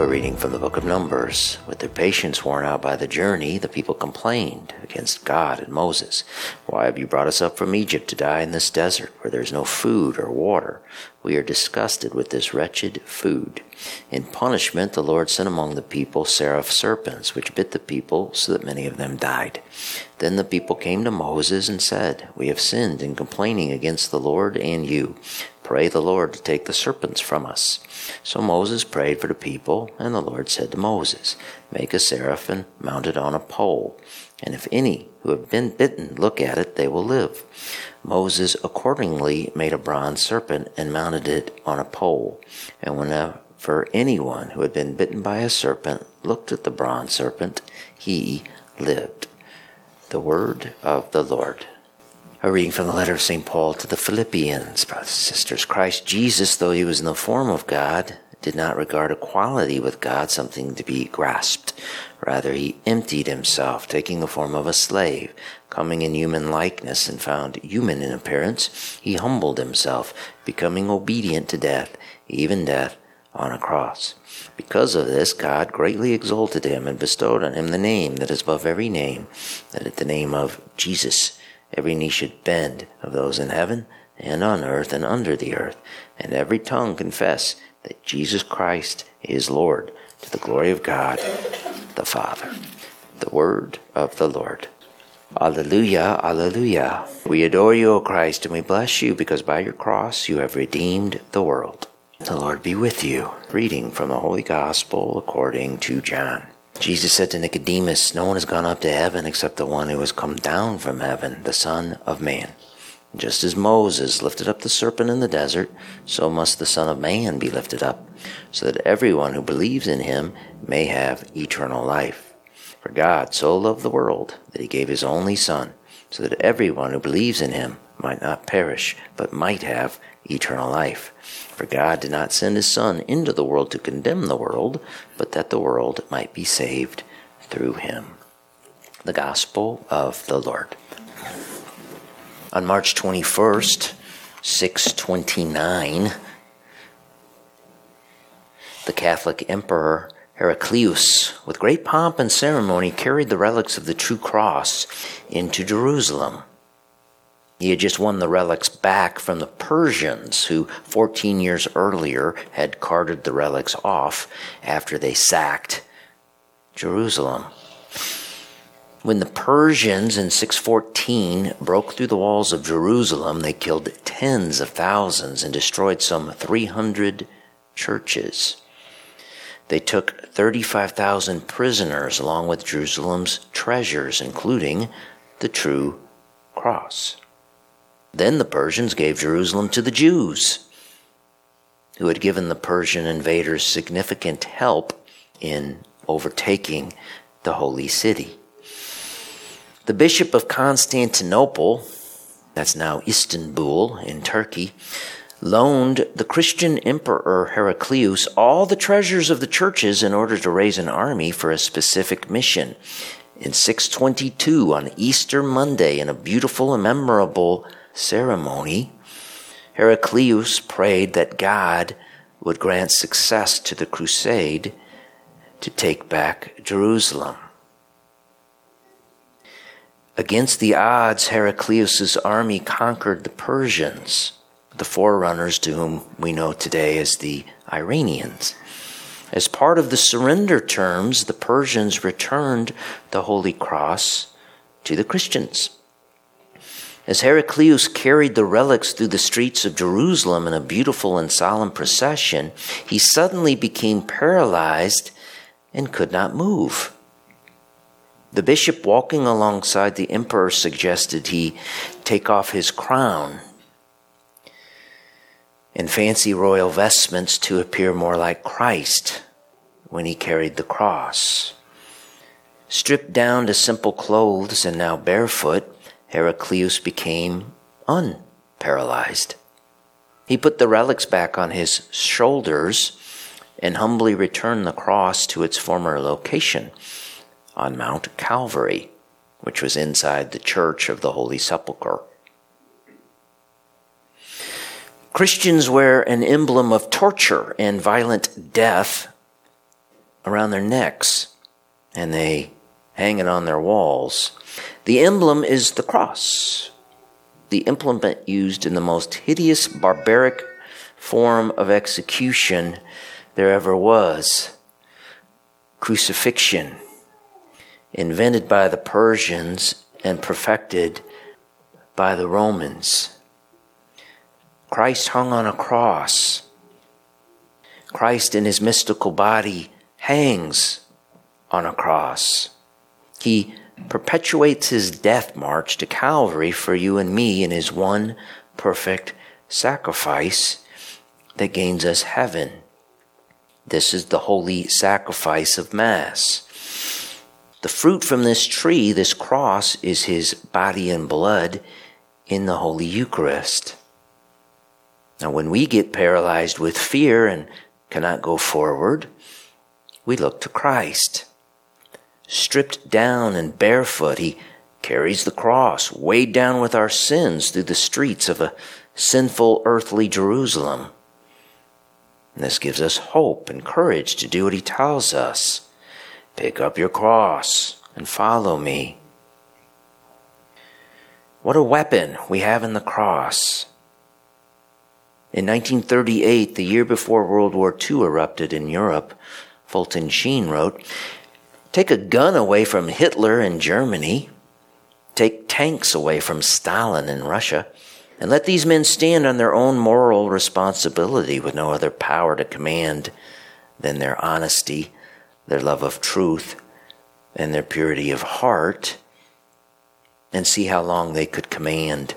A reading from the book of Numbers. With their patience worn out by the journey, the people complained against God and Moses. Why have you brought us up from Egypt to die in this desert where there is no food or water? We are disgusted with this wretched food. In punishment, the Lord sent among the people seraph serpents, which bit the people so that many of them died. Then the people came to Moses and said, We have sinned in complaining against the Lord and you. Pray the Lord to take the serpents from us. So Moses prayed for the people, and the Lord said to Moses, Make a seraph and mount it on a pole. And if any who have been bitten look at it, they will live. Moses accordingly made a bronze serpent and mounted it on a pole. And whenever anyone who had been bitten by a serpent looked at the bronze serpent, he lived. The word of the Lord. A reading from the letter of St. Paul to the Philippians. Brothers and sisters, Christ Jesus, though he was in the form of God, did not regard equality with God something to be grasped. Rather, he emptied himself, taking the form of a slave. Coming in human likeness and found human in appearance, he humbled himself, becoming obedient to death, even death on a cross. Because of this, God greatly exalted him and bestowed on him the name that is above every name, that at the name of Jesus, Every knee should bend of those in heaven and on earth and under the earth, and every tongue confess that Jesus Christ is Lord to the glory of God the Father. The word of the Lord. Alleluia, Alleluia. We adore you, O Christ, and we bless you because by your cross you have redeemed the world. The Lord be with you. Reading from the Holy Gospel according to John. Jesus said to Nicodemus, No one has gone up to heaven except the one who has come down from heaven, the Son of Man. Just as Moses lifted up the serpent in the desert, so must the Son of Man be lifted up, so that everyone who believes in him may have eternal life. For God so loved the world that he gave his only Son, so that everyone who believes in him might not perish, but might have eternal life. For God did not send his Son into the world to condemn the world, but that the world might be saved through him. The Gospel of the Lord. On March 21st, 629, the Catholic Emperor Heraclius, with great pomp and ceremony, carried the relics of the true cross into Jerusalem. He had just won the relics back from the Persians, who 14 years earlier had carted the relics off after they sacked Jerusalem. When the Persians in 614 broke through the walls of Jerusalem, they killed tens of thousands and destroyed some 300 churches. They took 35,000 prisoners along with Jerusalem's treasures, including the true cross. Then the Persians gave Jerusalem to the Jews, who had given the Persian invaders significant help in overtaking the holy city. The Bishop of Constantinople, that's now Istanbul in Turkey, loaned the Christian Emperor Heraclius all the treasures of the churches in order to raise an army for a specific mission. In 622, on Easter Monday, in a beautiful and memorable ceremony, Heraclius prayed that God would grant success to the crusade to take back Jerusalem. Against the odds, Heraclius's army conquered the Persians, the forerunners to whom we know today as the Iranians. As part of the surrender terms, the Persians returned the Holy Cross to the Christians. As Heraclius carried the relics through the streets of Jerusalem in a beautiful and solemn procession, he suddenly became paralyzed and could not move. The bishop walking alongside the emperor suggested he take off his crown and fancy royal vestments to appear more like Christ when he carried the cross. Stripped down to simple clothes and now barefoot, Heraclius became unparalyzed. He put the relics back on his shoulders and humbly returned the cross to its former location on Mount Calvary, which was inside the Church of the Holy Sepulchre. Christians wear an emblem of torture and violent death around their necks, and they hang it on their walls. The emblem is the cross, the implement used in the most hideous, barbaric form of execution there ever was crucifixion, invented by the Persians and perfected by the Romans. Christ hung on a cross. Christ in his mystical body hangs on a cross. He perpetuates his death march to Calvary for you and me in his one perfect sacrifice that gains us heaven. This is the holy sacrifice of Mass. The fruit from this tree, this cross, is his body and blood in the Holy Eucharist. Now, when we get paralyzed with fear and cannot go forward, we look to Christ. Stripped down and barefoot, he carries the cross, weighed down with our sins through the streets of a sinful earthly Jerusalem. And this gives us hope and courage to do what he tells us. Pick up your cross and follow me. What a weapon we have in the cross. In 1938, the year before World War II erupted in Europe, Fulton Sheen wrote Take a gun away from Hitler in Germany, take tanks away from Stalin in Russia, and let these men stand on their own moral responsibility with no other power to command than their honesty, their love of truth, and their purity of heart, and see how long they could command.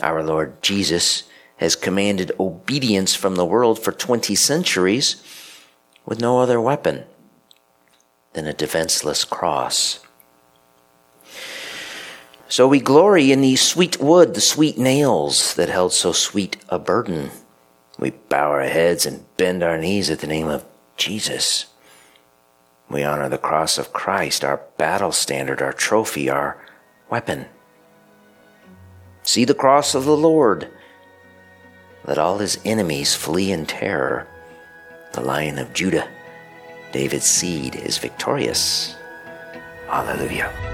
Our Lord Jesus has commanded obedience from the world for 20 centuries with no other weapon than a defenseless cross. So we glory in the sweet wood, the sweet nails that held so sweet a burden. We bow our heads and bend our knees at the name of Jesus. We honor the cross of Christ, our battle standard, our trophy, our weapon. See the cross of the Lord. Let all his enemies flee in terror. The lion of Judah, David's seed, is victorious. Hallelujah.